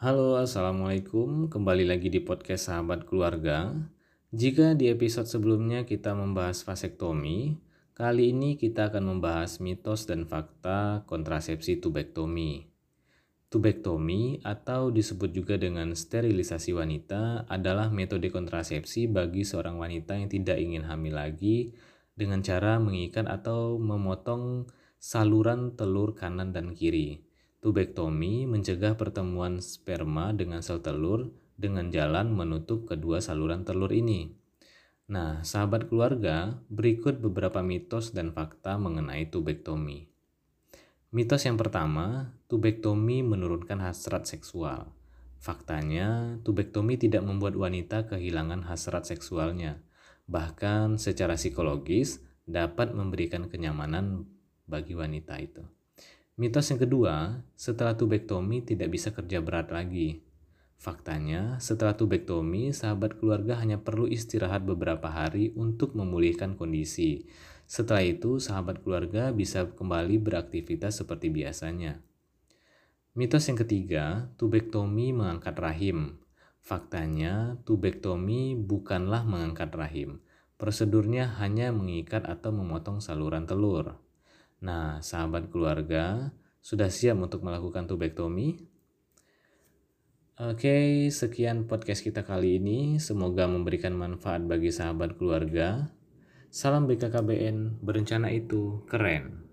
Halo, Assalamualaikum. Kembali lagi di podcast Sahabat Keluarga. Jika di episode sebelumnya kita membahas vasektomi, kali ini kita akan membahas mitos dan fakta kontrasepsi tubektomi. Tubektomi atau disebut juga dengan sterilisasi wanita adalah metode kontrasepsi bagi seorang wanita yang tidak ingin hamil lagi dengan cara mengikat atau memotong saluran telur kanan dan kiri. Tubektomi mencegah pertemuan sperma dengan sel telur dengan jalan menutup kedua saluran telur ini. Nah, sahabat keluarga, berikut beberapa mitos dan fakta mengenai tubektomi. Mitos yang pertama, tubektomi menurunkan hasrat seksual. Faktanya, tubektomi tidak membuat wanita kehilangan hasrat seksualnya. Bahkan secara psikologis dapat memberikan kenyamanan bagi wanita itu. Mitos yang kedua, setelah tubektomi tidak bisa kerja berat lagi. Faktanya, setelah tubektomi, sahabat keluarga hanya perlu istirahat beberapa hari untuk memulihkan kondisi. Setelah itu, sahabat keluarga bisa kembali beraktivitas seperti biasanya. Mitos yang ketiga, tubektomi mengangkat rahim. Faktanya, tubektomi bukanlah mengangkat rahim. Prosedurnya hanya mengikat atau memotong saluran telur. Nah, sahabat keluarga, sudah siap untuk melakukan tubektomi? Oke, sekian podcast kita kali ini. Semoga memberikan manfaat bagi sahabat keluarga. Salam BKKBN, berencana itu keren.